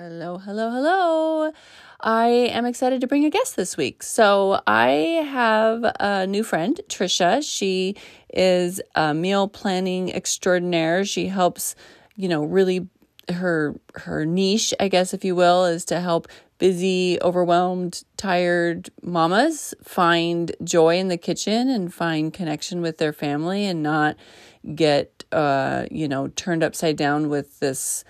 Hello, hello, hello. I am excited to bring a guest this week. So, I have a new friend, Tricia. She is a meal planning extraordinaire. She helps, you know, really her her niche, I guess if you will, is to help busy, overwhelmed, tired mamas find joy in the kitchen and find connection with their family and not get uh, you know, turned upside down with this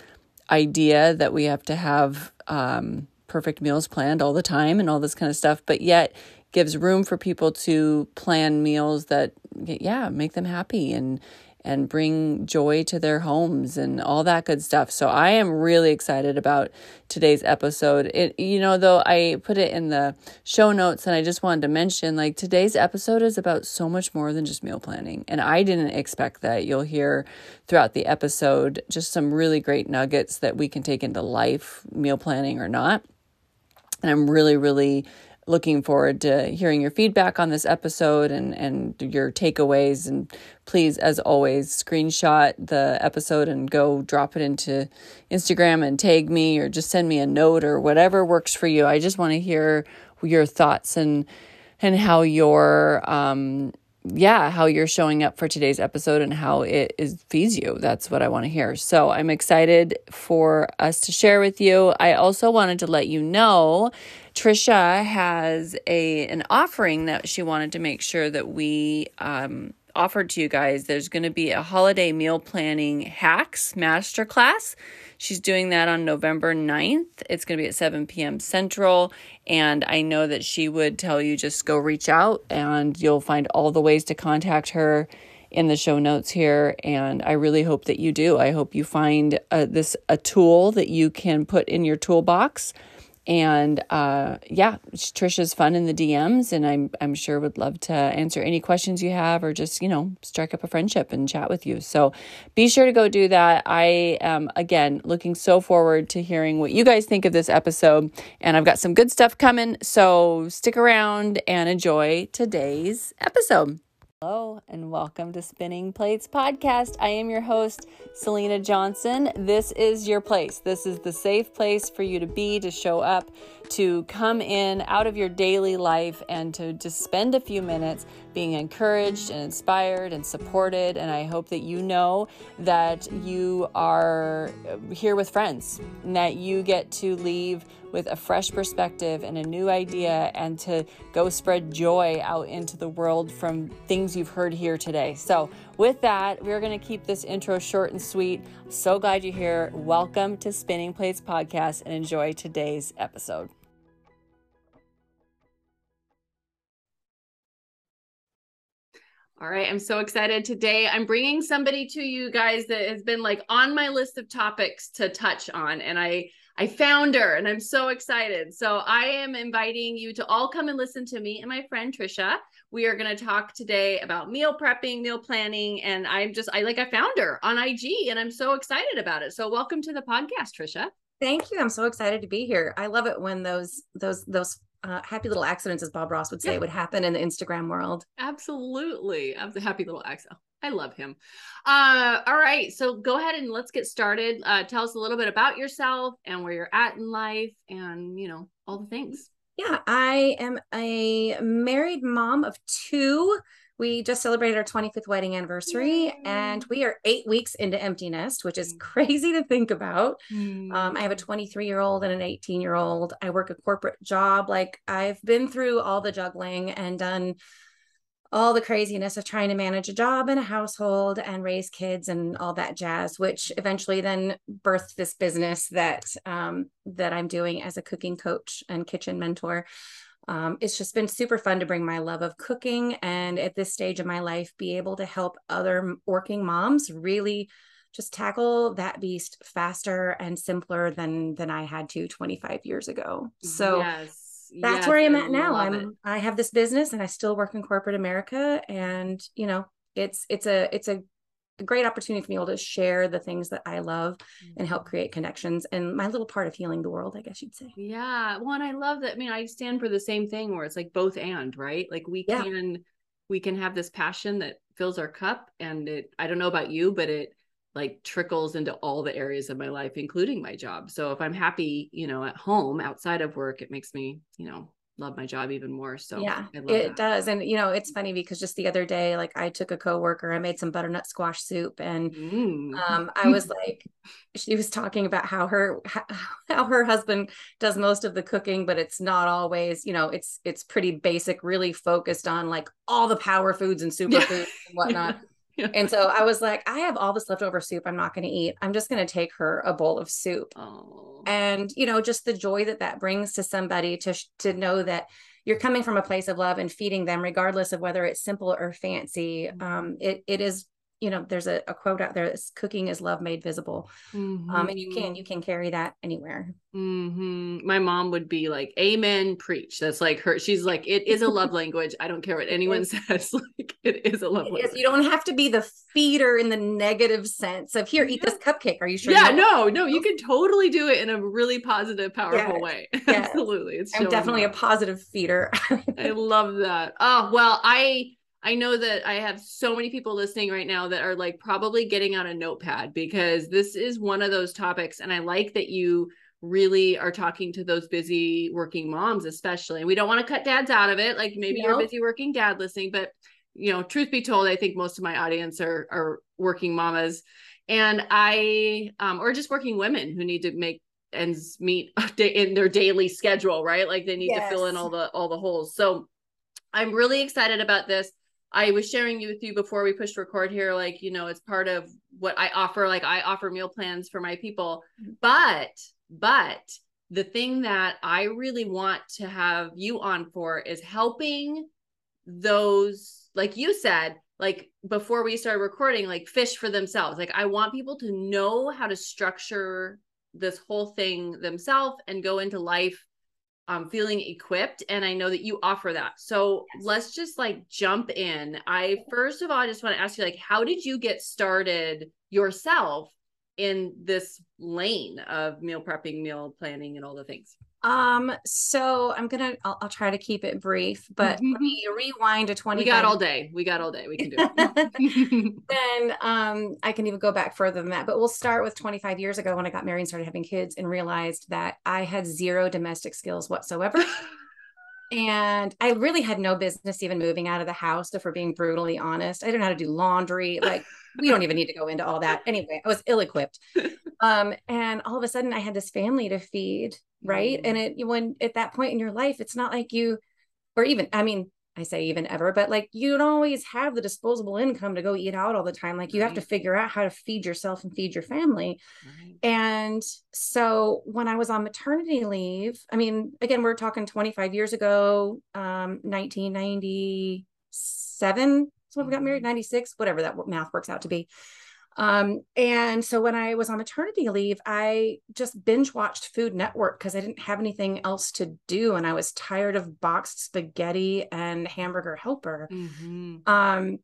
idea that we have to have um, perfect meals planned all the time and all this kind of stuff, but yet gives room for people to plan meals that, yeah, make them happy and and bring joy to their homes and all that good stuff. So I am really excited about today's episode. It you know though I put it in the show notes and I just wanted to mention like today's episode is about so much more than just meal planning and I didn't expect that. You'll hear throughout the episode just some really great nuggets that we can take into life, meal planning or not. And I'm really really looking forward to hearing your feedback on this episode and, and your takeaways. And please, as always, screenshot the episode and go drop it into Instagram and tag me or just send me a note or whatever works for you. I just want to hear your thoughts and and how your um yeah, how you're showing up for today's episode and how it is feeds you. That's what I want to hear. So I'm excited for us to share with you. I also wanted to let you know Tricia has a an offering that she wanted to make sure that we um, offered to you guys. There's going to be a holiday meal planning hacks masterclass. She's doing that on November 9th. It's going to be at 7 p.m. Central. And I know that she would tell you just go reach out and you'll find all the ways to contact her in the show notes here and i really hope that you do i hope you find uh, this a tool that you can put in your toolbox and uh, yeah, Tricia's fun in the DMs, and I'm I'm sure would love to answer any questions you have, or just you know strike up a friendship and chat with you. So be sure to go do that. I am again looking so forward to hearing what you guys think of this episode, and I've got some good stuff coming. So stick around and enjoy today's episode. Hello, and welcome to Spinning Plates Podcast. I am your host, Selena Johnson. This is your place. This is the safe place for you to be, to show up, to come in out of your daily life, and to just spend a few minutes being encouraged and inspired and supported. And I hope that you know that you are here with friends and that you get to leave with a fresh perspective and a new idea and to go spread joy out into the world from things you've heard here today. So, with that, we're going to keep this intro short and sweet. So glad you're here. Welcome to Spinning Plates Podcast and enjoy today's episode. All right, I'm so excited today. I'm bringing somebody to you guys that has been like on my list of topics to touch on and I I found her and I'm so excited. So I am inviting you to all come and listen to me and my friend Tricia. We are going to talk today about meal prepping, meal planning, and I'm just I like I found her on IG and I'm so excited about it. So welcome to the podcast, Tricia. Thank you. I'm so excited to be here. I love it when those those those uh, happy little accidents, as Bob Ross would say, yeah. would happen in the Instagram world. Absolutely. I'm the happy little accident. I love him. Uh, all right. So go ahead and let's get started. Uh, tell us a little bit about yourself and where you're at in life and, you know, all the things. Yeah, I am a married mom of two. We just celebrated our 25th wedding anniversary Yay. and we are eight weeks into empty nest, which is mm. crazy to think about. Mm. Um, I have a 23 year old and an 18 year old. I work a corporate job. Like I've been through all the juggling and done all the craziness of trying to manage a job and a household and raise kids and all that jazz which eventually then birthed this business that um, that i'm doing as a cooking coach and kitchen mentor um, it's just been super fun to bring my love of cooking and at this stage of my life be able to help other working moms really just tackle that beast faster and simpler than than i had to 25 years ago so yes that's yes, where I'm at now. I'm it. I have this business and I still work in corporate America and you know, it's it's a it's a, a great opportunity for me to share the things that I love and help mm-hmm. create connections and my little part of healing the world, I guess you'd say. Yeah. Well, and I love that. I mean, I stand for the same thing where it's like both and, right? Like we yeah. can we can have this passion that fills our cup and it I don't know about you, but it like trickles into all the areas of my life including my job so if i'm happy you know at home outside of work it makes me you know love my job even more. So yeah, it that. does. And you know, it's funny because just the other day, like I took a coworker, I made some butternut squash soup, and mm. um, I was like, she was talking about how her how her husband does most of the cooking, but it's not always, you know, it's it's pretty basic, really focused on like all the power foods and superfoods and whatnot. And so I was like, I have all this leftover soup I'm not going to eat. I'm just going to take her a bowl of soup. Oh. And, you know, just the joy that that brings to somebody to, to know that you're coming from a place of love and feeding them, regardless of whether it's simple or fancy. Mm-hmm. Um, it, it is you know there's a, a quote out there that's cooking is love made visible. Mm-hmm. um and you can you can carry that anywhere. Mm-hmm. my mom would be like amen preach. That's like her she's like it is a love language. I don't care what anyone says like it is a love language. You don't have to be the feeder in the negative sense of here eat this cupcake. Are you sure yeah you no no you can totally do it in a really positive powerful way. Absolutely. It's i'm definitely a positive feeder. I love that. Oh well i I know that I have so many people listening right now that are like probably getting out a notepad because this is one of those topics. And I like that you really are talking to those busy working moms, especially. And we don't want to cut dads out of it. Like maybe you're a busy working dad listening, but you know, truth be told, I think most of my audience are are working mamas. And I um or just working women who need to make ends meet in their daily schedule, right? Like they need yes. to fill in all the all the holes. So I'm really excited about this. I was sharing you with you before we pushed record here, like, you know, it's part of what I offer. Like, I offer meal plans for my people. Mm-hmm. But, but the thing that I really want to have you on for is helping those, like you said, like before we started recording, like fish for themselves. Like, I want people to know how to structure this whole thing themselves and go into life um, feeling equipped and i know that you offer that. So yes. let's just like jump in. I first of all i just want to ask you like how did you get started yourself in this lane of meal prepping meal planning and all the things um, so I'm gonna I'll, I'll try to keep it brief, but mm-hmm. let me rewind to 20. We got all day. We got all day. We can do it. then um I can even go back further than that. But we'll start with 25 years ago when I got married and started having kids and realized that I had zero domestic skills whatsoever. and I really had no business even moving out of the house, if we're being brutally honest. I didn't know how to do laundry. Like we don't even need to go into all that. Anyway, I was ill equipped. Um, and all of a sudden I had this family to feed right mm-hmm. and it when at that point in your life it's not like you or even i mean i say even ever but like you don't always have the disposable income to go eat out all the time like you right. have to figure out how to feed yourself and feed your family right. and so when i was on maternity leave i mean again we're talking 25 years ago um 1997 so we got married mm-hmm. 96 whatever that math works out to be um, and so when I was on maternity leave, I just binge watched Food Network because I didn't have anything else to do. And I was tired of boxed spaghetti and hamburger helper. Mm-hmm. Um,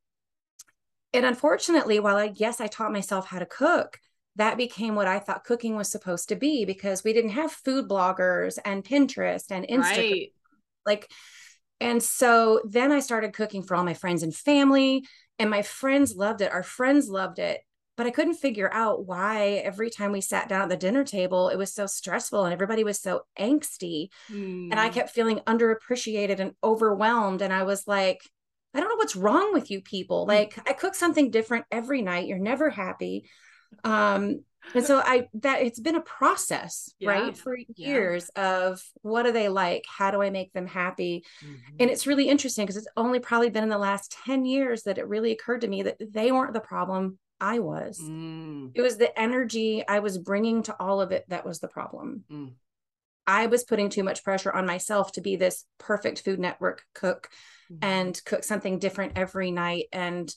and unfortunately, while I guess I taught myself how to cook, that became what I thought cooking was supposed to be because we didn't have food bloggers and Pinterest and Instagram. Right. Like, and so then I started cooking for all my friends and family, and my friends loved it. Our friends loved it but I couldn't figure out why every time we sat down at the dinner table, it was so stressful and everybody was so angsty. Mm. And I hmm. kept feeling underappreciated and overwhelmed. And I was like, I don't know what's wrong with you people. Hmm. Like, I cook something different every night. You're never happy. Um, and so I that it's been a process, yeah. right? For years yeah. of what do they like? How do I make them happy? Mm-hmm. And it's really interesting because it's only probably been in the last 10 years that it really occurred to me that they weren't the problem I was. Mm. It was the energy I was bringing to all of it that was the problem. Mm. I was putting too much pressure on myself to be this perfect Food Network cook mm. and cook something different every night and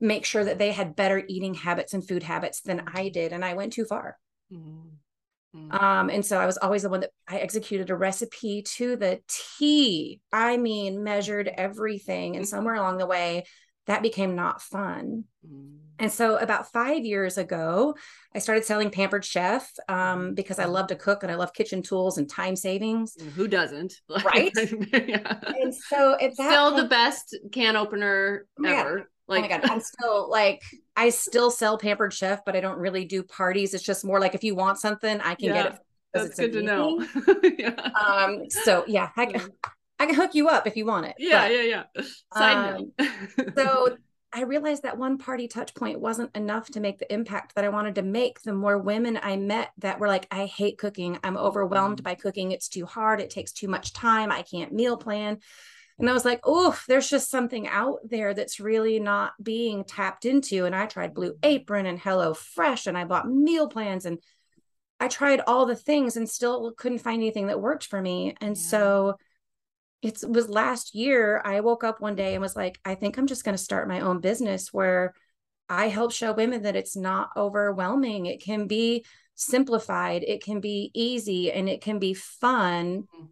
make sure that they had better eating habits and food habits than I did. And I went too far. Mm-hmm. Um, and so I was always the one that I executed a recipe to the T. I mean, measured everything. And somewhere along the way, that became not fun. Mm. And so, about five years ago, I started selling Pampered Chef um, mm-hmm. because I love to cook and I love kitchen tools and time savings. Who doesn't? Right. yeah. And so, it's still point, the best can opener ever. Like, oh my god, I'm still like I still sell Pampered Chef, but I don't really do parties. It's just more like if you want something, I can yeah, get it. That's good to know. yeah. Um. So yeah, I, I can hook you up if you want it. Yeah, but, yeah, yeah. Side um, so I realized that one party touch point wasn't enough to make the impact that I wanted to make. The more women I met that were like, I hate cooking. I'm overwhelmed mm-hmm. by cooking. It's too hard. It takes too much time. I can't meal plan. And I was like, oh, there's just something out there that's really not being tapped into. And I tried Blue Apron and Hello Fresh, and I bought meal plans and I tried all the things and still couldn't find anything that worked for me. And yeah. so it was last year i woke up one day and was like i think i'm just going to start my own business where i help show women that it's not overwhelming. It can be simplified. It can be easy and it can be fun. Mm-hmm.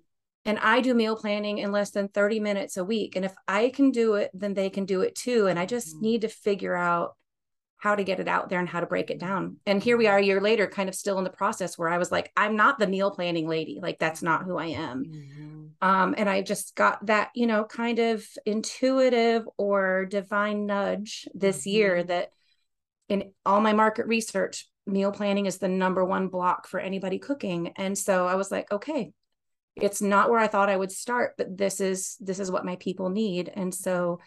and i do meal planning in less than 30 minutes a week. And if i can do it then they can do it too. And i just mm-hmm. need to figure out how to get it out there and how to break it down. And here we are a year later, kind of still in the process where I was like, I'm not the meal planning lady. Like, that's not who I am. Mm-hmm. Um, and I just got that, you know, kind of intuitive or divine nudge this mm-hmm. year that in all my market research, meal planning is the number one block for anybody cooking. And so I was like, okay, it's not where I thought I would start, but this is this is what my people need. And so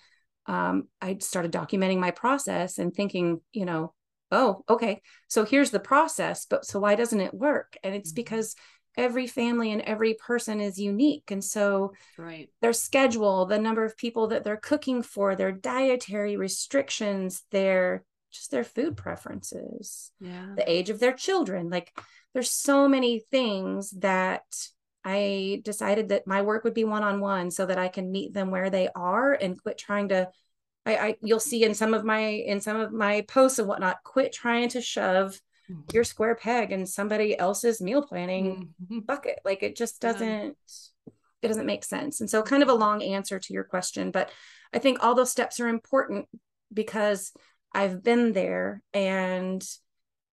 um, I started documenting my process and thinking, you know, oh, okay, so here's the process, but so why doesn't it work? And it's mm-hmm. because every family and every person is unique. And so right. their schedule, the number of people that they're cooking for, their dietary restrictions, their just their food preferences, yeah. the age of their children. Like there's so many things that I decided that my work would be one on one so that I can meet them where they are and quit trying to. I, I you'll see in some of my in some of my posts and whatnot, quit trying to shove mm-hmm. your square peg in somebody else's meal planning mm-hmm. bucket. Like it just doesn't yeah. it doesn't make sense. And so kind of a long answer to your question, but I think all those steps are important because I've been there and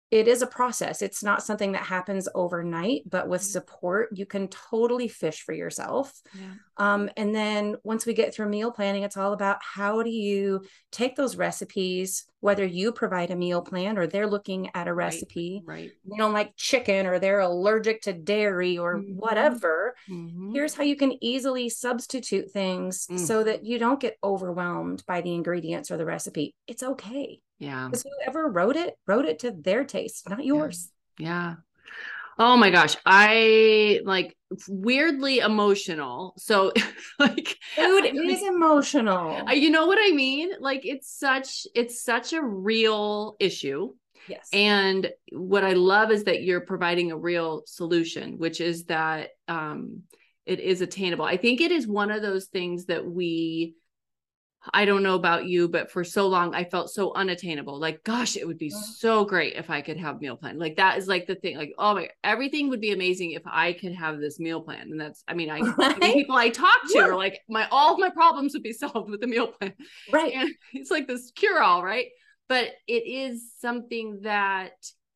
it is a process. It's not something that happens overnight, but with mm-hmm. support, you can totally fish for yourself. Yeah. Um, and then once we get through meal planning, it's all about how do you take those recipes, whether you provide a meal plan or they're looking at a recipe, right? right. They don't like chicken or they're allergic to dairy or mm-hmm. whatever. Mm-hmm. Here's how you can easily substitute things mm. so that you don't get overwhelmed by the ingredients or the recipe. It's okay. Yeah. Because whoever wrote it, wrote it to their taste, not yours. Yeah. yeah. Oh my gosh. I like weirdly emotional. So like dude, it is emotional. You know what I mean? Like it's such it's such a real issue. Yes. And what I love is that you're providing a real solution, which is that um it is attainable. I think it is one of those things that we I don't know about you, but for so long I felt so unattainable. Like, gosh, it would be so great if I could have meal plan. Like that is like the thing. Like, oh my, everything would be amazing if I could have this meal plan. And that's, I mean, I right? people I talk to yeah. are like, my all of my problems would be solved with the meal plan. Right. And it's like this cure all, right? But it is something that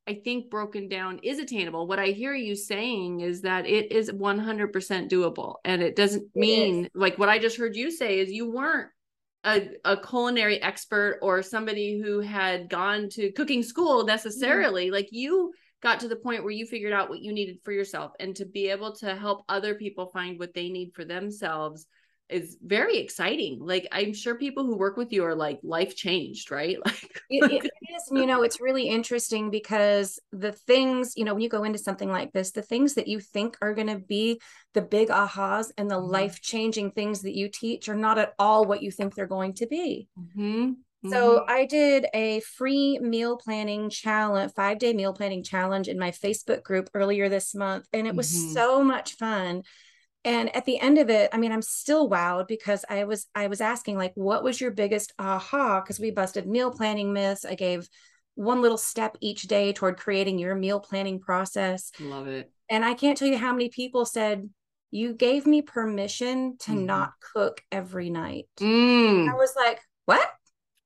I think broken down is attainable. What I hear you saying is that it is 100% doable. And it doesn't mean like what I just heard you say is you weren't a, a culinary expert or somebody who had gone to cooking school necessarily mm-hmm. like you got to the point where you figured out what you needed for yourself and to be able to help other people find what they need for themselves is very exciting. Like I'm sure people who work with you are like life changed, right? Like it, it is, you know, it's really interesting because the things, you know, when you go into something like this, the things that you think are going to be the big ahas and the mm-hmm. life changing things that you teach are not at all what you think they're going to be. Mm-hmm. So mm-hmm. I did a free meal planning challenge, five day meal planning challenge in my Facebook group earlier this month, and it was mm-hmm. so much fun and at the end of it i mean i'm still wowed because i was i was asking like what was your biggest aha? Because we busted meal planning myths. I gave one little step each day toward creating your meal planning process. Love it. And i can't tell you how many people said you gave me permission to mm. not cook every night. Mm. i was like what?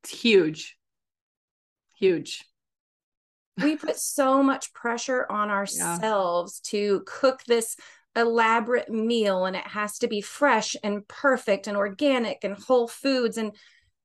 It's huge. Huge. We put so much pressure on ourselves yeah. to cook this elaborate meal and it has to be fresh and perfect and organic and whole foods and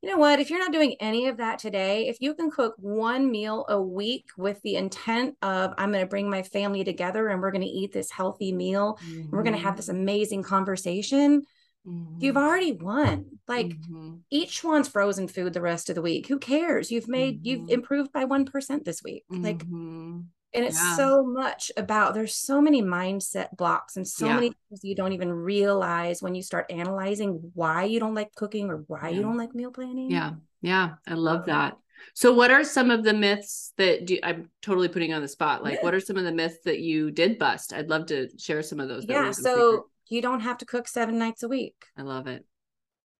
you know what? If you're not doing any of that today, if you can cook one meal a week with the intent of, I'm going to bring my family together and we're going to eat this healthy meal, mm-hmm. we're going to have this amazing conversation, mm-hmm. you've already won. Like mm-hmm. each one's frozen food the rest of the week. Who cares? You've made, you've mm-hmm. improved by 1% this week. Like, mm-hmm. And it's yeah. so much about there's so many mindset blocks and so yeah. many things you don't even realize when you start analyzing why you don't like cooking or why yeah. you don't like meal planning. Yeah. Yeah. I love that. So what are some of the myths that do i'm totally putting on the spot like what are some of the myths that you did bust? I'd love to share some of those yeah. so you don't have to cook seven nights a week. I love it.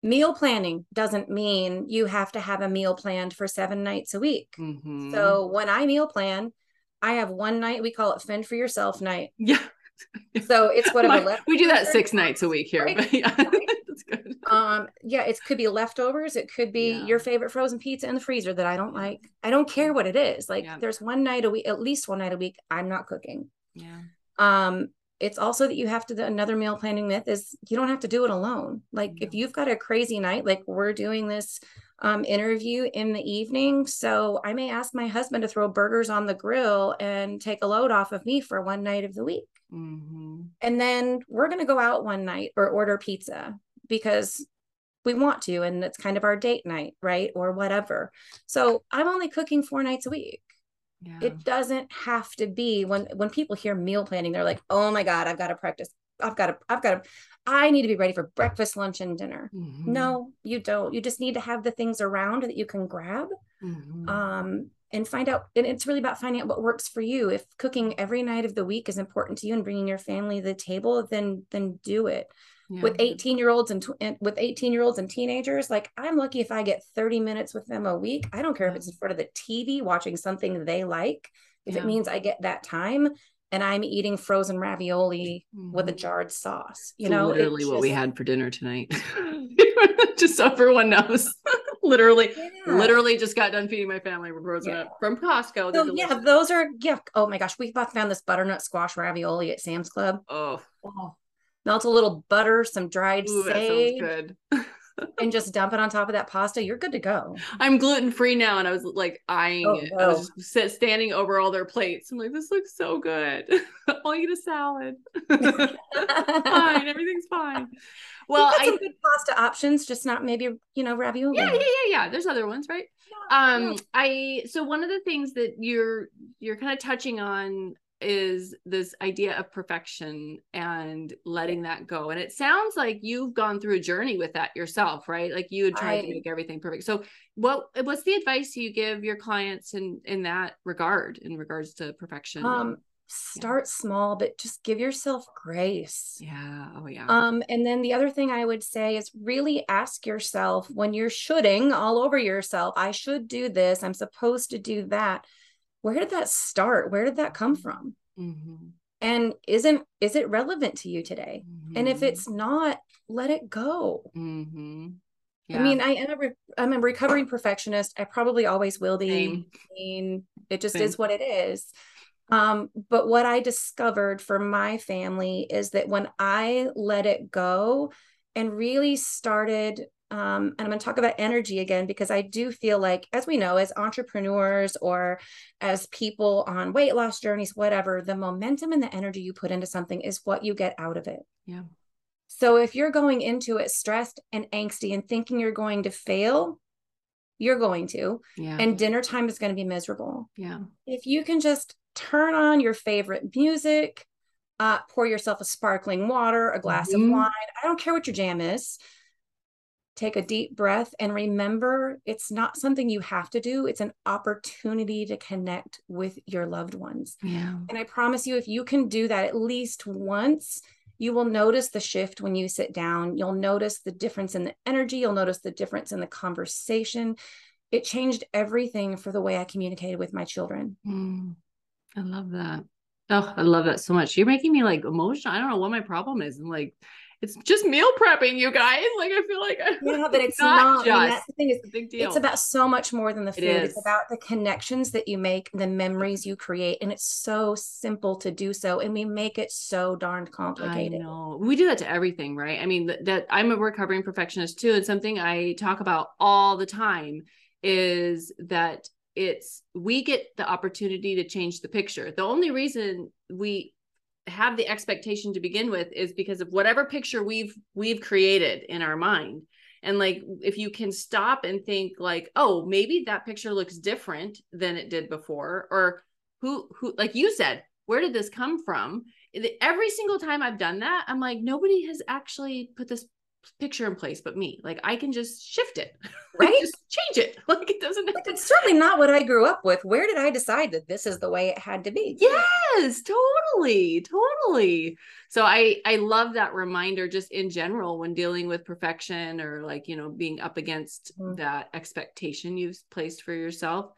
Meal planning doesn't mean you have to have a meal planned for seven nights a week. Mm-hmm. so when i meal plan I have one night we call it fend for yourself night. Yeah. So it's whatever. My, we do that six nights a week here, right? but yeah, right. that's good. Um, yeah, it could be leftovers. It could be yeah. your favorite frozen pizza in the freezer that I don't like. I don't care what it is. Like yeah. there's one night a week, at least one night a week, I'm not cooking. Yeah. Um, it's also that you have to another meal planning myth is you don't have to do it alone. Like if you've got a crazy night, like we're doing this um, interview in the evening. So I may ask my husband to throw burgers on the grill and take a load off of me for one night of the week. Mm-hmm. And then we're going to go out one night or order pizza because we want to. And it's kind of our date night, right? Or whatever. So I'm only cooking four nights a week. Yeah. It doesn't have to be when when people hear meal planning, they're like, "Oh my god, I've got to practice. I've got to, I've got to, I need to be ready for breakfast, lunch, and dinner. Mm-hmm. No, you don't. You just need to have the things around that you can grab. Mm-hmm. Um, and find out and it's really about finding out what works for you if cooking every night of the week is important to you and bringing your family to the table then then do it yeah. with 18 year olds and, and, with 18 year olds and teenagers like i'm lucky if i get 30 minutes with them a week i don't care yeah. if it's in front of the tv watching something they like if yeah. it means i get that time and I'm eating frozen ravioli mm-hmm. with a mm-hmm. jarred sauce. You it's know, literally just... what we had for dinner tonight. just so everyone knows. literally, yeah. literally just got done feeding my family frozen yeah. up from Costco. So, yeah, those are yeah. Oh my gosh, we both found this butternut squash ravioli at Sam's Club. Oh, oh. melts a little butter, some dried Ooh, sage. good. and just dump it on top of that pasta, you're good to go. I'm gluten free now, and I was like eyeing oh, it. I was just standing over all their plates. I'm like, this looks so good. I'll eat a salad. fine, everything's fine. Well, I some good pasta options, just not maybe you know ravioli. Yeah, yeah, yeah, yeah. There's other ones, right? Yeah, um, yeah. I so one of the things that you're you're kind of touching on is this idea of perfection and letting that go. And it sounds like you've gone through a journey with that yourself, right? Like you had tried I, to make everything perfect. So what what's the advice you give your clients in in that regard in regards to perfection? Um start yeah. small but just give yourself grace. Yeah. Oh yeah. Um and then the other thing I would say is really ask yourself when you're shooting all over yourself, I should do this, I'm supposed to do that where did that start where did that come from mm-hmm. and isn't is it relevant to you today mm-hmm. and if mm-hmm. it's not let it go mm-hmm. yeah. i mean i am a re- i'm a recovering perfectionist i probably always will be Same. I mean it just Same. is what it is um, but what i discovered for my family is that when i let it go and really started um, and I'm going to talk about energy again because I do feel like, as we know, as entrepreneurs or as people on weight loss journeys, whatever, the momentum and the energy you put into something is what you get out of it. Yeah. So if you're going into it stressed and angsty and thinking you're going to fail, you're going to. Yeah. And dinner time is going to be miserable. Yeah. If you can just turn on your favorite music, uh, pour yourself a sparkling water, a glass mm-hmm. of wine. I don't care what your jam is take a deep breath and remember it's not something you have to do. It's an opportunity to connect with your loved ones. Yeah. And i promise you if you can do that at least once you will notice the shift when you sit down. You'll notice the difference in the energy. You'll notice the difference in the conversation. It changed everything for the way i communicated with my children. Mm, i love that. Oh i love that so much. You're making me like emotional. I don't know what my problem is. I'm like it's just meal prepping, you guys. Like I feel like yeah, but it's not. not I that's the thing is, big deal. It's about so much more than the food. It it's about the connections that you make, the memories you create, and it's so simple to do so, and we make it so darned complicated. I know we do that to everything, right? I mean, that, that I'm a recovering perfectionist too, and something I talk about all the time is that it's we get the opportunity to change the picture. The only reason we have the expectation to begin with is because of whatever picture we've we've created in our mind. And like if you can stop and think like oh maybe that picture looks different than it did before or who who like you said where did this come from? Every single time i've done that i'm like nobody has actually put this picture in place but me like i can just shift it right? just change it like it doesn't like it's certainly not what i grew up with. Where did i decide that this is the way it had to be? Yes totally totally. So i i love that reminder just in general when dealing with perfection or like you know being up against mm-hmm. that expectation you've placed for yourself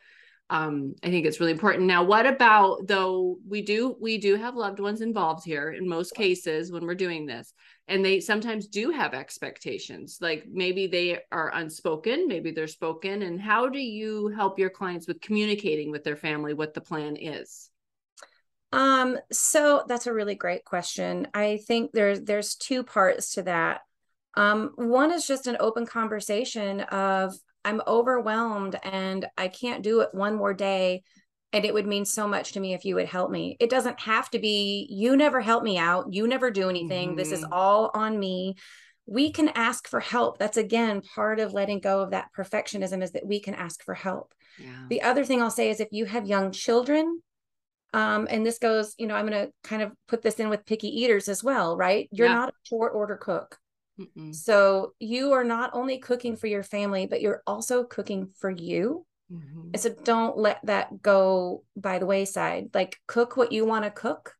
um, I think it's really important. Now, what about though we do we do have loved ones involved here in most cases when we're doing this, and they sometimes do have expectations. Like maybe they are unspoken, maybe they're spoken. And how do you help your clients with communicating with their family what the plan is? Um, so that's a really great question. I think there's there's two parts to that. Um, one is just an open conversation of I'm overwhelmed and I can't do it one more day. And it would mean so much to me if you would help me. It doesn't have to be, you never help me out. You never do anything. Mm-hmm. This is mm-hmm. all on me. We can ask for help. That's again part of letting go of that perfectionism is that we can ask for help. Yeah. The other thing I'll say is if you have young children, um, and this goes, you know, I'm going to kind of put this in with picky eaters as well, right? You're yeah. not a short order cook. Mm-mm. So you are not only cooking for your family, but you're also cooking for you. Mm-hmm. And so don't let that go by the wayside. Like cook what you want to cook.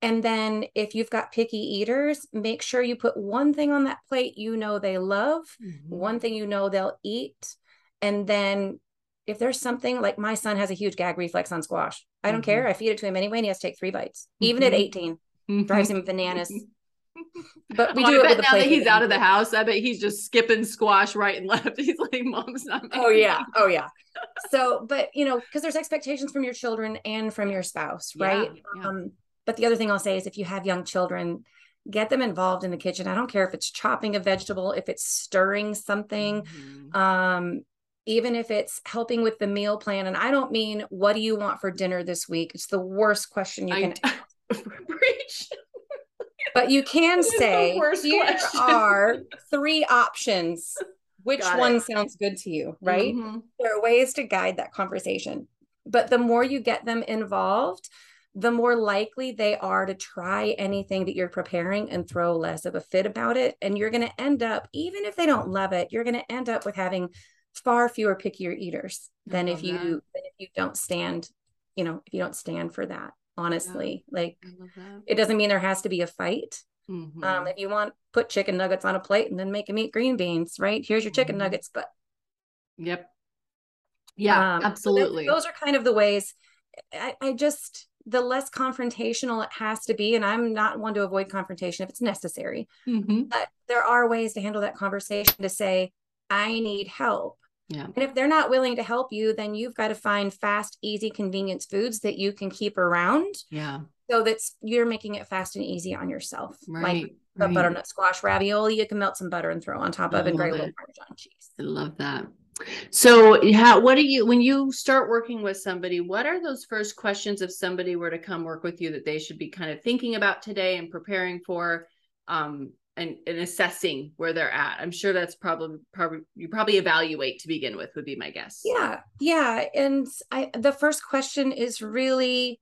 And then if you've got picky eaters, make sure you put one thing on that plate you know they love, mm-hmm. one thing you know they'll eat. And then if there's something like my son has a huge gag reflex on squash, I don't mm-hmm. care. I feed it to him anyway and he has to take three bites, even at mm-hmm. 18. Drives him bananas. But we oh, do it with now that he's out of the house. I bet he's just skipping squash right and left. He's like, "Mom's not." Oh yeah, oh yeah. So, but you know, because there's expectations from your children and from your spouse, right? Yeah, yeah. Um, but the other thing I'll say is, if you have young children, get them involved in the kitchen. I don't care if it's chopping a vegetable, if it's stirring something, mm-hmm. um, even if it's helping with the meal plan. And I don't mean what do you want for dinner this week. It's the worst question you can. I, preach but you can say here question. are three options. Which Got one it. sounds good to you, right? Mm-hmm. There are ways to guide that conversation. But the more you get them involved, the more likely they are to try anything that you're preparing and throw less of a fit about it. And you're going to end up, even if they don't love it, you're going to end up with having far fewer pickier eaters than if you than if you don't stand, you know, if you don't stand for that honestly yeah. like it doesn't mean there has to be a fight mm-hmm. um if you want put chicken nuggets on a plate and then make them eat green beans right here's your chicken mm-hmm. nuggets but yep yeah um, absolutely so those are kind of the ways I, I just the less confrontational it has to be and i'm not one to avoid confrontation if it's necessary mm-hmm. but there are ways to handle that conversation to say i need help yeah. And if they're not willing to help you, then you've got to find fast, easy, convenience foods that you can keep around. Yeah. So that's you're making it fast and easy on yourself. Right. Like the right. butternut squash ravioli, you can melt some butter and throw on top of it and great little Parmesan cheese. I love that. So, how, what do you, when you start working with somebody, what are those first questions if somebody were to come work with you that they should be kind of thinking about today and preparing for? Um, and, and assessing where they're at. I'm sure that's probably probably you probably evaluate to begin with would be my guess. Yeah yeah and i the first question is really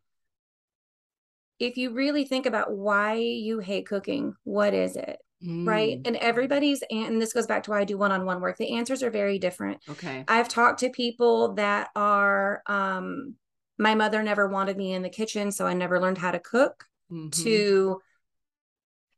if you really think about why you hate cooking what is it mm. right and everybody's and this goes back to why i do one-on-one work the answers are very different. Okay. I've talked to people that are um my mother never wanted me in the kitchen so i never learned how to cook mm-hmm. to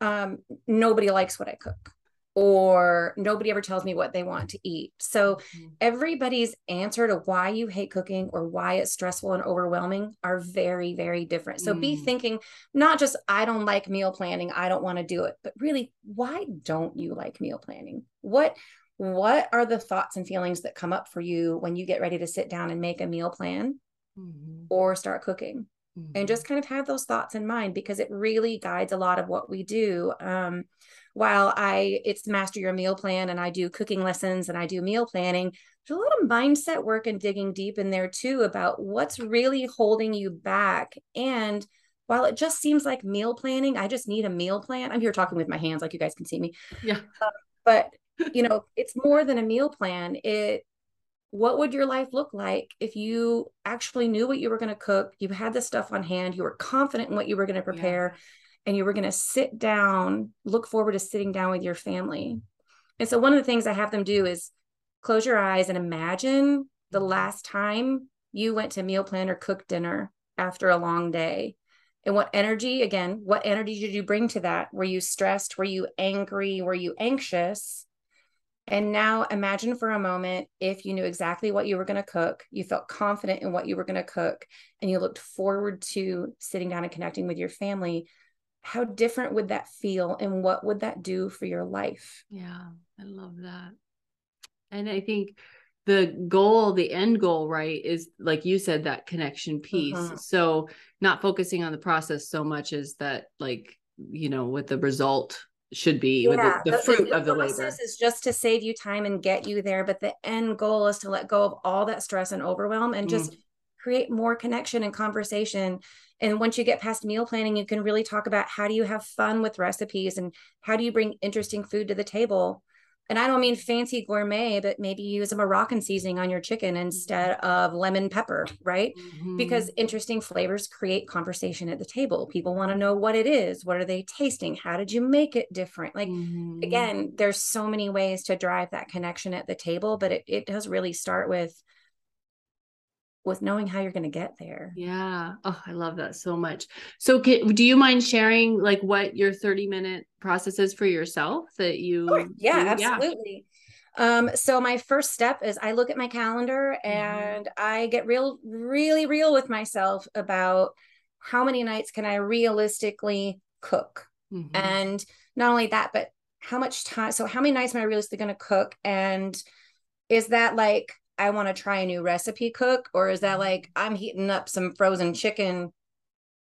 um, nobody likes what I cook. or nobody ever tells me what they want to eat. So mm-hmm. everybody's answer to why you hate cooking or why it's stressful and overwhelming are very, very different. So mm. be thinking not just, I don't like meal planning, I don't want to do it, but really, why don't you like meal planning? What what are the thoughts and feelings that come up for you when you get ready to sit down and make a meal plan mm-hmm. or start cooking? Mm-hmm. And just kind of have those thoughts in mind because it really guides a lot of what we do. Um, while I it's master your meal plan and I do cooking lessons and I do meal planning, there's a lot of mindset work and digging deep in there too about what's really holding you back. And while it just seems like meal planning, I just need a meal plan. I'm here talking with my hands, like you guys can see me. Yeah. Uh, but you know, it's more than a meal plan. It what would your life look like if you actually knew what you were going to cook, you had the stuff on hand, you were confident in what you were going to prepare, yeah and you were going to sit down, look forward to sitting down with your family. And so one of the things I have them do is close your eyes and imagine the mm-hmm. last time you went to meal plan or cook dinner after a long day. And what energy, again, what energy did you bring to that? Were you stressed? Were you angry? Were you anxious? And now imagine for a moment if you knew exactly what you were going to cook, you felt confident in what you were going to cook, and you looked forward to sitting down and connecting with your family how different would that feel and what would that do for your life? Yeah, I love that. And I think the goal, the end goal, right, is like you said, that connection piece. Uh-huh. So not focusing on the process so much as that, like, you know, what the result should be, yeah, the, the, the, fruit the, of the labor. is just to save you time and get you there. But the end goal is to let go of all that stress and overwhelm and just mm. create more connection and conversation and once you get past meal planning you can really talk about how do you have fun with recipes and how do you bring interesting food to the table and i don't mean fancy gourmet but maybe use a moroccan seasoning on your chicken instead mm-hmm. of lemon pepper right mm-hmm. because interesting flavors create conversation at the table people want to know what it is what are they tasting how did you make it different like mm-hmm. again there's so many ways to drive that connection at the table but it, it does really start with with knowing how you're going to get there. Yeah. Oh, I love that so much. So, can, do you mind sharing like what your 30 minute process is for yourself that you? Sure. Yeah, do? absolutely. Yeah. Um, so my first step is I look at my calendar mm-hmm. and mm-hmm. I get real, really real with myself about how many nights can I realistically cook. Mm-hmm. And not only that, but how much time, so how many nights am I realistically going to cook? And is that like I want to try a new recipe cook, or is that like I'm heating up some frozen chicken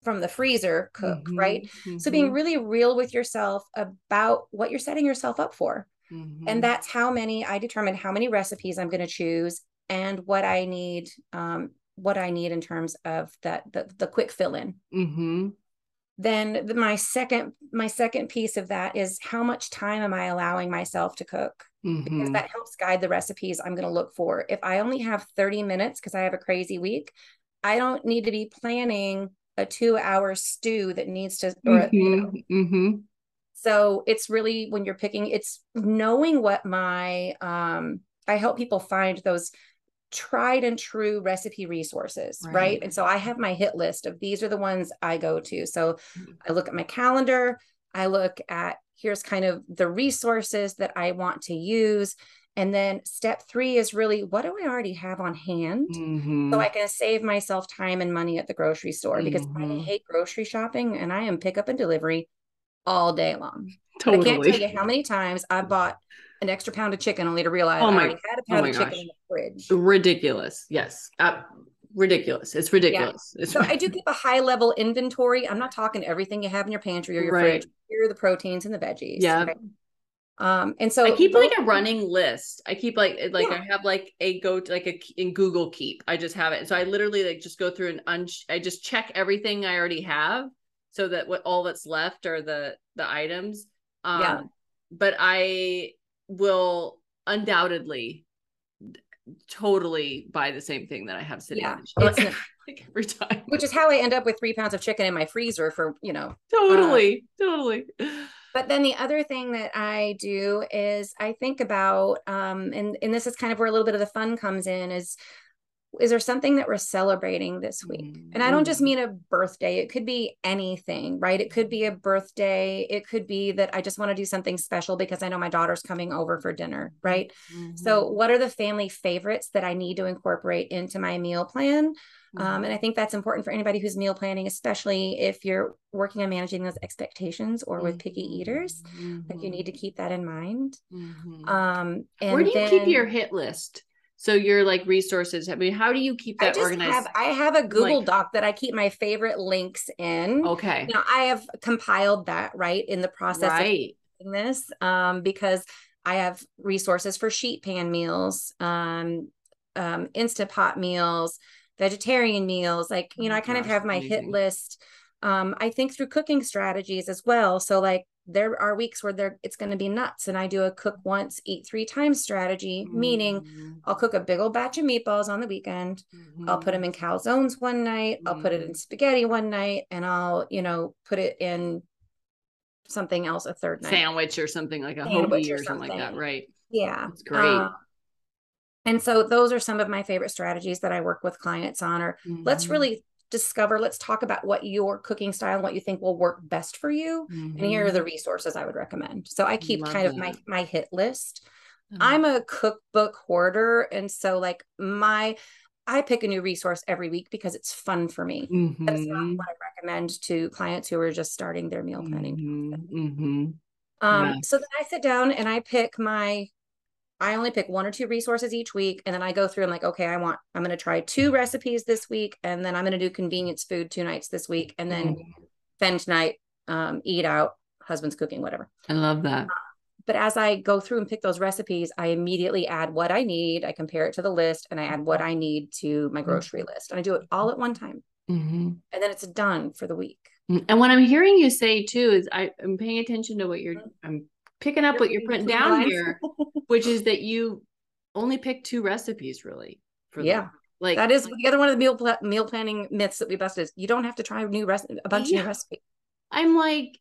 from the freezer cook, mm-hmm, right? Mm-hmm. So being really real with yourself about what you're setting yourself up for. Mm-hmm. And that's how many I determine how many recipes I'm going to choose and what I need um, what I need in terms of that the, the quick fill in. Mm-hmm. Then the, my second my second piece of that is how much time am I allowing myself to cook? Mm-hmm. because that helps guide the recipes I'm going to look for. If I only have 30 minutes because I have a crazy week, I don't need to be planning a two hour stew that needs to, or, mm-hmm. you know. mm-hmm. So it's really when you're picking, it's knowing what my, um, I help people find those tried and true recipe resources, right. right. And so I have my hit list of these are the ones I go to. So mm-hmm. I look at my calendar, I look at here's kind of the resources that I want to use. And then step three is really what do I already have on hand mm-hmm. so I can save myself time and money at the grocery store because mm-hmm. I hate grocery shopping and I am pickup and delivery all day long. Totally. I can't tell you how many times I bought an extra pound of chicken only to realize oh my, I already had a pound oh of chicken in the fridge. Ridiculous. Yes. Uh, ridiculous. It's ridiculous. Yeah. It's so I do keep a high level inventory. I'm not talking everything you have in your pantry or your right. fridge. Here are the proteins and the veggies. Yeah. Right? Um, and so I keep like a running list. I keep like like yeah. I have like a go to like a in Google Keep. I just have it. So I literally like just go through and un- I just check everything I already have so that what all that's left are the the items. Um yeah. but I will undoubtedly totally buy the same thing that I have sitting yeah, like, like every time. Which is how I end up with three pounds of chicken in my freezer for, you know. Totally, uh, totally. But then the other thing that I do is I think about, um, and, and this is kind of where a little bit of the fun comes in, is is there something that we're celebrating this week? Mm-hmm. And I don't just mm-hmm. mean a birthday, it could be anything, right? It could be a birthday. It could be that I just want to do something special because I know my daughter's coming over for dinner, right? Mm-hmm. So, what are the family favorites that I need to incorporate into my meal plan? Mm-hmm. Um, and I think that's important for anybody who's meal planning, especially if you're working on managing those expectations or with picky eaters. Like you need to mm-hmm. keep that in mind. Mm-hmm. Um, Where do you then, keep your hit list? So your like resources. I mean, how do you keep that I organized? Have, I have a Google like, Doc that I keep my favorite links in. Okay. Now I have compiled that right in the process right. of this um, because I have resources for sheet pan meals, um, um, instant pot meals, vegetarian meals. Like you know, oh I kind gosh, of have my amazing. hit list. Um, I think through cooking strategies as well. So like there are weeks where there it's going to be nuts and i do a cook once eat three times strategy mm-hmm. meaning i'll cook a big old batch of meatballs on the weekend mm-hmm. i'll put them in mm-hmm. calzones one night mm-hmm. i'll put it in mm-hmm. spaghetti one night and i'll you know put it in something else a third night sandwich or something like a sandwich or, or something. like that right yeah it's great um, and so those are some of my favorite strategies that i work with clients on or let's mm-hmm. really discover let's talk about what your cooking style and what you think will work best for you mm-hmm. and here are the mm-hmm. resources i would recommend so i keep Love kind that. of my my hit list mm-hmm. i'm a cookbook hoarder and so like my i pick a new resource every week because it's fun for me mm-hmm. that's not what i recommend to clients who are just starting their meal planning mm-hmm. Mm-hmm. um yeah. so then i sit down and i pick my I only pick one or two resources each week. And then I go through and like, okay, I want, I'm going to try two recipes this week. And then I'm going to do convenience food two nights this week. And then mm-hmm. spend night, um, eat out, husband's cooking, whatever. I love that. Uh, but as I go through and pick those recipes, I immediately add what I need. I compare it to the list and I add what I need to my mm-hmm. grocery mm-hmm. list. And I do it all at one time. Mm-hmm. And then it's done for the week. Mm, and what I'm hearing you say too is I, am paying attention to what you're, mm-hmm. I'm picking up you're what you're putting down lines. here, which is that you only pick two recipes really. For yeah. Them. Like that is the other one of the meal pl- meal planning myths that we busted is you don't have to try a new recipe, a bunch yeah. of new recipes. I'm like,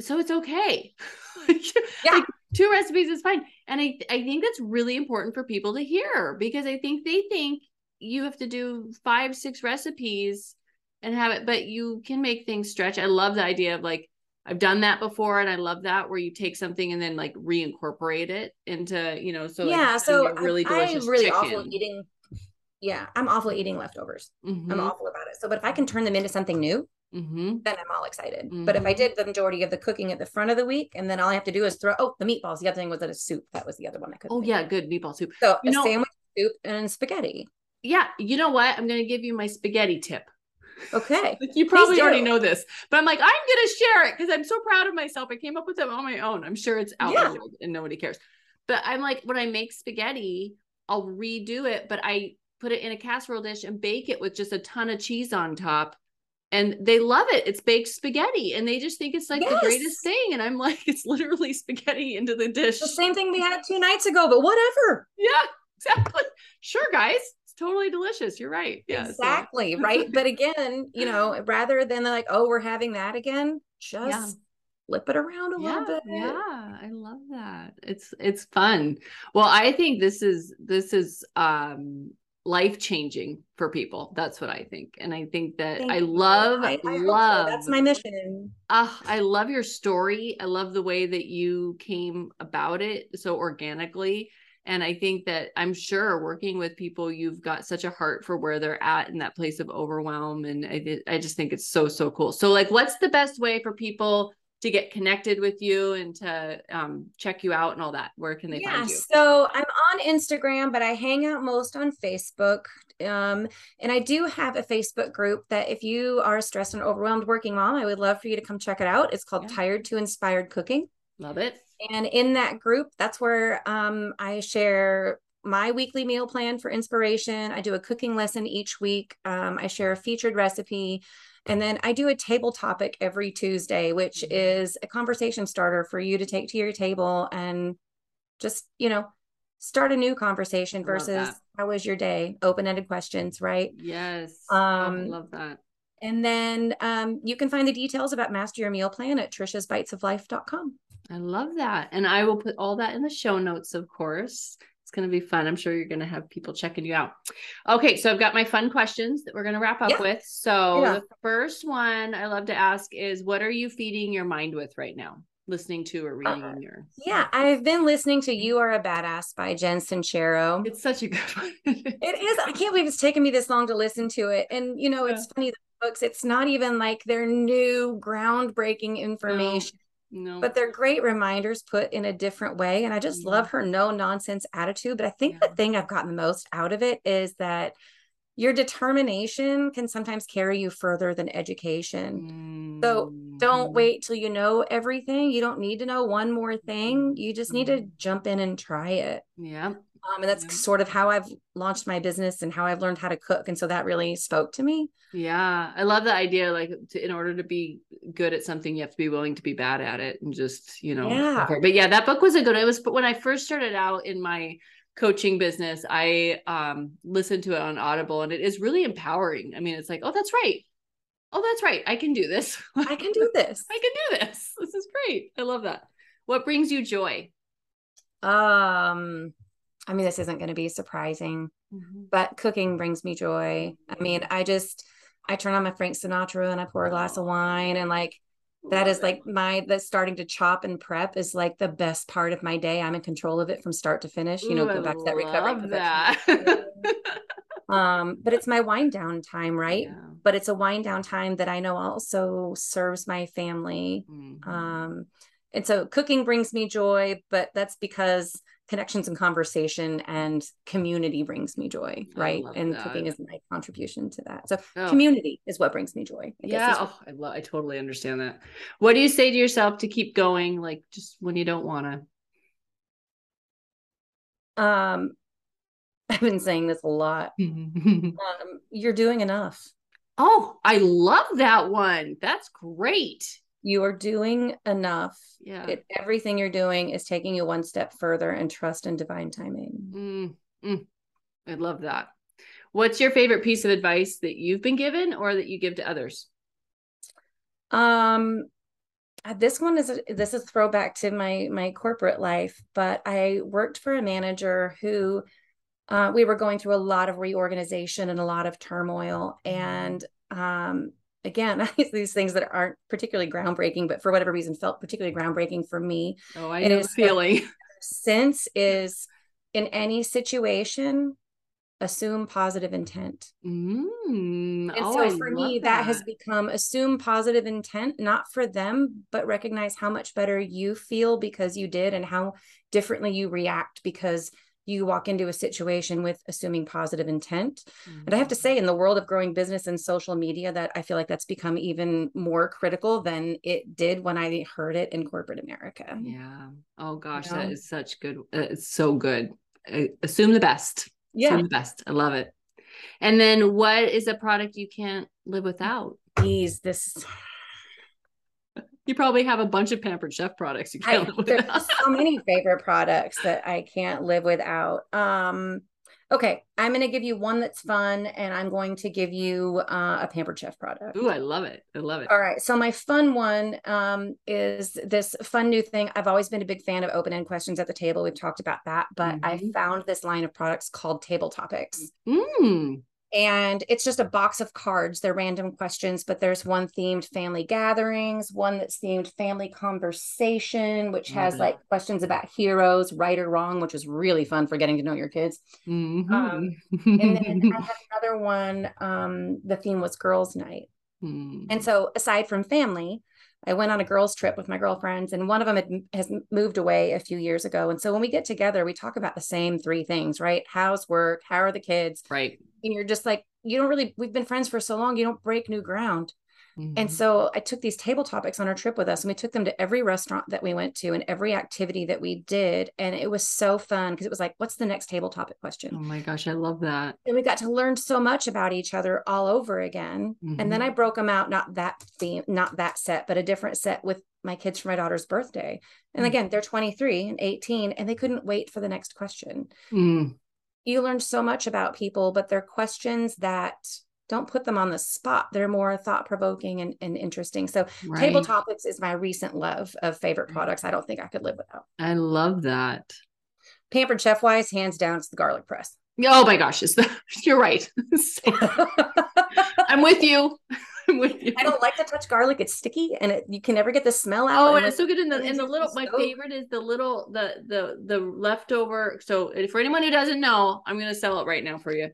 so it's okay. yeah. Like, two recipes is fine. And I, I think that's really important for people to hear because I think they think you have to do five, six recipes and have it, but you can make things stretch. I love the idea of like I've done that before and I love that where you take something and then like reincorporate it into, you know, so yeah, like, so really delicious I'm really chicken. awful eating yeah, I'm awful eating leftovers. Mm-hmm. I'm awful about it. So but if I can turn them into something new, mm-hmm. then I'm all excited. Mm-hmm. But if I mm-hmm. did the majority of the cooking at the front of the week and then all I have to do is throw oh the meatballs. The other thing was that a soup. That was the other one I could Oh yeah, good meatball soup. So you a know, sandwich soup and spaghetti. Yeah, you know what? I'm gonna give you my spaghetti tip. Okay. you probably already know this, but I'm like, I'm going to share it because I'm so proud of myself. I came up with it on my own. I'm sure it's out yeah. and nobody cares. But I'm like, when I make spaghetti, I'll redo it, but I put it in a casserole dish and bake it with just a ton of cheese on top. And they love it. It's baked spaghetti and they just think it's like yes. the greatest thing. And I'm like, it's literally spaghetti into the dish. The same thing we had two nights ago, but whatever. Yeah, exactly. Sure, guys totally delicious. You're right. Yeah. Exactly. So. right. But again, you know, rather than like, oh, we're having that again, just yeah. flip it around a yeah, little bit. Yeah. I love that. It's it's fun. Well, I think this is this is um life changing for people. That's what I think. And I think that Thank I love, I, I love, so. that's my mission. Uh, I love your story. I love the way that you came about it so organically and I think that I'm sure working with people, you've got such a heart for where they're at in that place of overwhelm. And I, I just think it's so, so cool. So, like, what's the best way for people to get connected with you and to um, check you out and all that? Where can they yeah, find you? So, I'm on Instagram, but I hang out most on Facebook. Um, and I do have a Facebook group that if you are a stressed and overwhelmed working mom, I would love for you to come check it out. It's called yeah. Tired to Inspired Cooking. Love it. And in that group, that's where um, I share my weekly meal plan for inspiration. I do a cooking lesson each week. Um, I share a featured recipe. And then I do a table topic every Tuesday, which mm-hmm. is a conversation starter for you to take to your table and just, you know, start a new conversation versus how was your day? Open ended questions, right? Yes. Um, oh, I love that. And then um, you can find the details about Master Your Meal Plan at triciasbitesoflife.com. I love that. And I will put all that in the show notes, of course. It's going to be fun. I'm sure you're going to have people checking you out. Okay. So I've got my fun questions that we're going to wrap up yeah. with. So yeah. the first one I love to ask is what are you feeding your mind with right now? Listening to or reading uh, your Yeah, I've been listening to You Are a Badass by Jen Sincero. It's such a good one. it is. I can't believe it's taken me this long to listen to it. And you know, yeah. it's funny the books, it's not even like their new groundbreaking information. No. But they're great reminders put in a different way. And I just mm-hmm. love her no nonsense attitude. But I think yeah. the thing I've gotten the most out of it is that your determination can sometimes carry you further than education. Mm-hmm. So don't mm-hmm. wait till you know everything. You don't need to know one more thing. You just need to mm-hmm. jump in and try it. Yeah. Um, and that's yeah. sort of how I've launched my business and how I've learned how to cook. And so that really spoke to me. Yeah. I love the idea. Like to, in order to be good at something, you have to be willing to be bad at it and just, you know, yeah. but yeah, that book was a good, one. it was, but when I first started out in my coaching business, I um, listened to it on Audible and it is really empowering. I mean, it's like, oh, that's right. Oh, that's right. I can do this. I can do this. I can do this. This is great. I love that. What brings you joy? Um, I mean, this isn't going to be surprising, mm-hmm. but cooking brings me joy. I mean, I just, I turn on my Frank Sinatra and I pour a glass of wine and like, that is like my that's starting to chop and prep is like the best part of my day. I'm in control of it from start to finish. You know, go back to that recovery. That. um, but it's my wind down time, right? Yeah. But it's a wind down time that I know also serves my family. Mm-hmm. Um, and so cooking brings me joy, but that's because connections and conversation and community brings me joy right? and that. cooking is my contribution to that. So oh. community is what brings me joy I yeah oh, I, love, I totally understand that. What do you say to yourself to keep going like just when you don't want to um i've been saying this a lot. Um, you're doing enough. Oh i love that one. That's great you are doing enough. Yeah. It, everything you're doing is taking you one step further and trust in divine timing. Mm, mm, I love that. What's your favorite piece of advice that you've been given or that you give to others? Um, uh, this one is a, this is throwback to my my corporate life, but I worked for a manager who uh, we were going through a lot of reorganization and a lot of turmoil, mm-hmm. and um, again these things that aren't particularly groundbreaking but for whatever reason felt particularly groundbreaking for me. Oh i know the feeling. sense is in any situation assume positive intent. Mm, and oh, so for me that. that has become assume positive intent not for them but recognize how much better you feel because you did and how differently you react because you walk into a situation with assuming positive intent. Mm-hmm. And I have to mm-hmm. say, in the world of growing business and social media, that I feel like that's become even more critical than it did when I heard it in corporate America. Yeah. Oh gosh, you know? that is such good. Uh, it's so good. Uh, assume the best. Yeah. Assume the best. I love it. And then what is a product you can't live without? These, this you probably have a bunch of Pampered Chef products you can't I, live without. So many favorite products that I can't live without. Um, okay, I'm going to give you one that's fun, and I'm going to give you uh, a Pampered Chef product. Ooh, I love it! I love it. All right, so my fun one um, is this fun new thing. I've always been a big fan of open end questions at the table. We've talked about that, but mm-hmm. I found this line of products called Table Topics. Mm and it's just a box of cards they're random questions but there's one themed family gatherings one that's themed family conversation which has mm-hmm. like questions about heroes right or wrong which is really fun for getting to know your kids mm-hmm. um, and then i have another one um, the theme was girls night mm-hmm. and so aside from family I went on a girls' trip with my girlfriends, and one of them had, has moved away a few years ago. And so when we get together, we talk about the same three things, right? How's work? How are the kids? Right. And you're just like, you don't really, we've been friends for so long, you don't break new ground. Mm-hmm. And so I took these table topics on our trip with us and we took them to every restaurant that we went to and every activity that we did. And it was so fun because it was like, what's the next table topic question? Oh my gosh, I love that. And we got to learn so much about each other all over again. Mm-hmm. And then I mm-hmm. broke them out, not that theme, not that set, but a different set with my kids for my daughter's birthday. And mm-hmm. again, they're 23 and 18 and they couldn't wait for the next question. Mm. You learned so much about people, but they're questions that don't put them on the spot. They're more thought provoking and, and interesting. So, right. table topics is my recent love of favorite products. I don't think I could live without. I love that. pampered chef wise, hands down, it's the garlic press. Oh my gosh, it's the, you're right. I'm with you. I'm with you. I don't like to touch garlic; it's sticky, and it, you can never get the smell out. Oh, and it's so good in the in the little. My favorite is the little the the the leftover. So for anyone who doesn't know, I'm gonna sell it right now for you.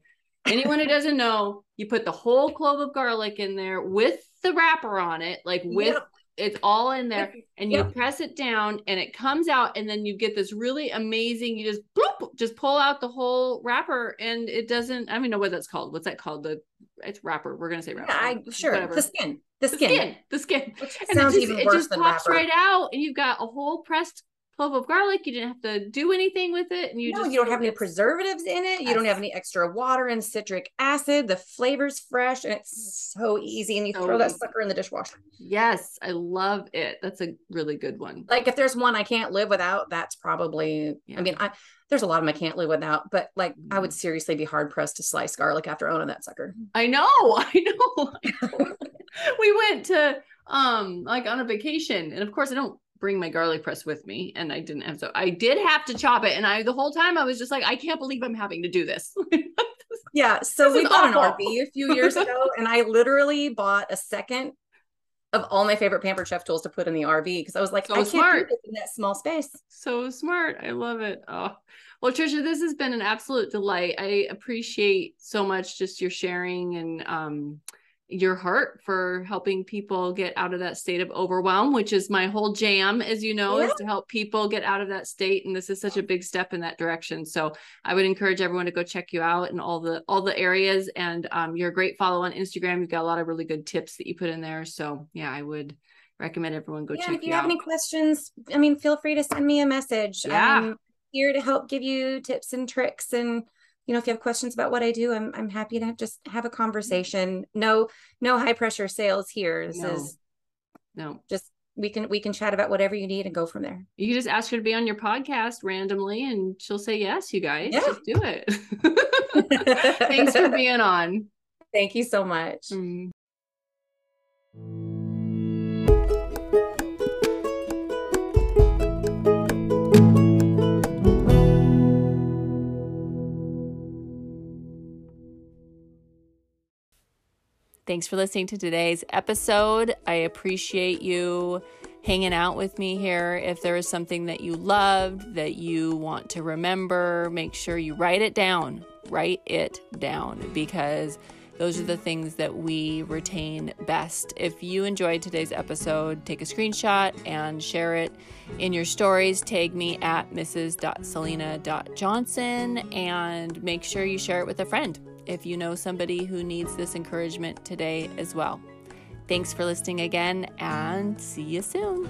Anyone who doesn't know, you put the whole clove of garlic in there with the wrapper on it, like with yep. it's all in there and you yep. press it down and it comes out and then you get this really amazing you just bloop, just pull out the whole wrapper and it doesn't i don't even know what that's called. What's that called? The it's wrapper. We're gonna say wrapper. Yeah, I, sure. Whatever. the skin. The skin the skin, the skin. Which and sounds it just, even worse it just than pops wrapper. right out and you've got a whole pressed clove of garlic. You didn't have to do anything with it. And you no, just you don't have any preservatives in it. You don't have any extra water and citric acid. The flavor's fresh and it's so easy. And you so throw that sucker in the dishwasher. Yes, I love it. That's a really good one. Like if there's one I can't live without, that's probably yeah. I mean, I there's a lot of them I can't live without, but like I would mm-hmm. seriously be hard pressed to slice garlic after owning that sucker. I know, I know. we went to um like on a vacation and of course I don't bring my garlic press with me and I didn't have so I did have to chop it and I the whole time I was just like I can't believe I'm having to do this. yeah, so we bought awful. an RV a few years ago and I literally bought a second of all my favorite pampered chef tools to put in the RV because I was like so I smart. can't in that small space. So smart. I love it. Oh. Well, Tricia, this has been an absolute delight. I appreciate so much just your sharing and um your heart for helping people get out of that state of overwhelm, which is my whole jam, as you know, yeah. is to help people get out of that state. And this is such a big step in that direction. So I would encourage everyone to go check you out in all the all the areas. And um, you're a great follow on Instagram. You've got a lot of really good tips that you put in there. So yeah, I would recommend everyone go check. yeah, check if you, you have out. any questions, I mean, feel free to send me a message. Yeah. I'm here to help give you tips and tricks and you know if you have questions about what i do i'm, I'm happy to just have a conversation. No no high pressure sales here. This no. is no. just we can we can chat about whatever you need and go from there. You can just ask her to be on your podcast randomly and she'll say yes you guys yeah. just do it. Thanks for being on. Thank you so much. Mm. Thanks for listening to today's episode. I appreciate you hanging out with me here. If there is something that you loved, that you want to remember, make sure you write it down. Write it down because those are the things that we retain best. If you enjoyed today's episode, take a screenshot and share it in your stories. Tag me at mrs.selena.johnson and make sure you share it with a friend if you know somebody who needs this encouragement today as well. Thanks for listening again and see you soon.